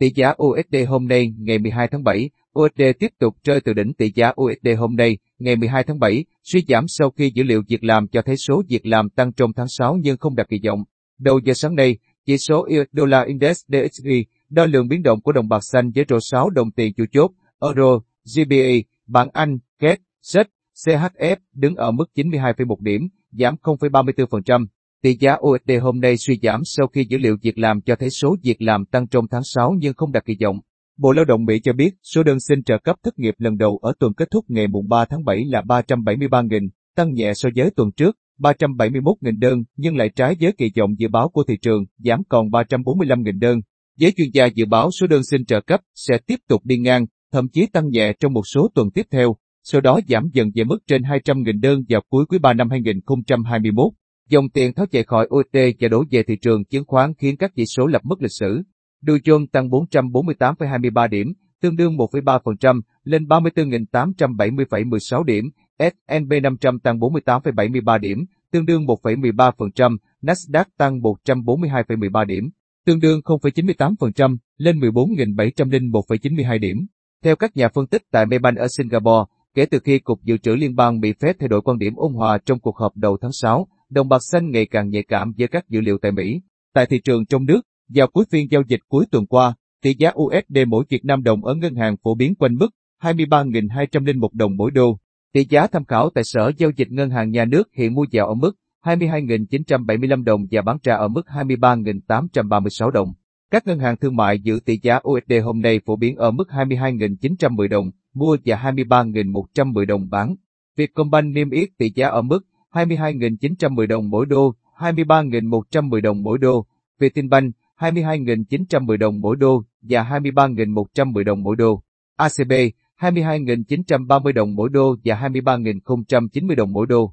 Tỷ giá USD hôm nay ngày 12 tháng 7, USD tiếp tục rơi từ đỉnh tỷ giá USD hôm nay ngày 12 tháng 7, suy giảm sau khi dữ liệu việc làm cho thấy số việc làm tăng trong tháng 6 nhưng không đạt kỳ vọng. Đầu giờ sáng nay, chỉ số USD Dollar Index DXY đo lường biến động của đồng bạc xanh với rổ 6 đồng tiền chủ chốt, Euro, GBP, bảng Anh, KED, SET, CHF đứng ở mức 92,1 điểm, giảm 0,34%. Tỷ giá USD hôm nay suy giảm sau khi dữ liệu việc làm cho thấy số việc làm tăng trong tháng 6 nhưng không đạt kỳ vọng. Bộ Lao động Mỹ cho biết số đơn xin trợ cấp thất nghiệp lần đầu ở tuần kết thúc ngày 3 tháng 7 là 373.000, tăng nhẹ so với tuần trước, 371.000 đơn nhưng lại trái với kỳ vọng dự báo của thị trường, giảm còn 345.000 đơn. Giới chuyên gia dự báo số đơn xin trợ cấp sẽ tiếp tục đi ngang, thậm chí tăng nhẹ trong một số tuần tiếp theo, sau đó giảm dần về mức trên 200.000 đơn vào cuối quý 3 năm 2021. Dòng tiền tháo chạy khỏi OT và đổ về thị trường chứng khoán khiến các chỉ số lập mức lịch sử. Dow Jones tăng 448,23 điểm, tương đương 1,3% lên 34.870,16 điểm, S&P 500 tăng 48,73 điểm, tương đương 1,13%, Nasdaq tăng 142,13 điểm, tương đương 0,98% lên 14.701,92 điểm. Theo các nhà phân tích tại Maybank ở Singapore, kể từ khi Cục Dự trữ Liên bang bị phép thay đổi quan điểm ôn hòa trong cuộc họp đầu tháng 6, đồng bạc xanh ngày càng nhạy cảm với các dữ liệu tại Mỹ. Tại thị trường trong nước, vào cuối phiên giao dịch cuối tuần qua, tỷ giá USD mỗi Việt Nam đồng ở ngân hàng phổ biến quanh mức 23.201 đồng mỗi đô. Tỷ giá tham khảo tại Sở Giao dịch Ngân hàng Nhà nước hiện mua vào ở mức 22.975 đồng và bán ra ở mức 23.836 đồng. Các ngân hàng thương mại giữ tỷ giá USD hôm nay phổ biến ở mức 22.910 đồng, mua và 23.110 đồng bán. Vietcombank niêm yết tỷ giá ở mức 22.910 đồng mỗi đô, 23.110 đồng mỗi đô. Vietinbank 22.910 đồng mỗi đô và 23.110 đồng mỗi đô. ACB 22.930 đồng mỗi đô và 23.090 đồng mỗi đô.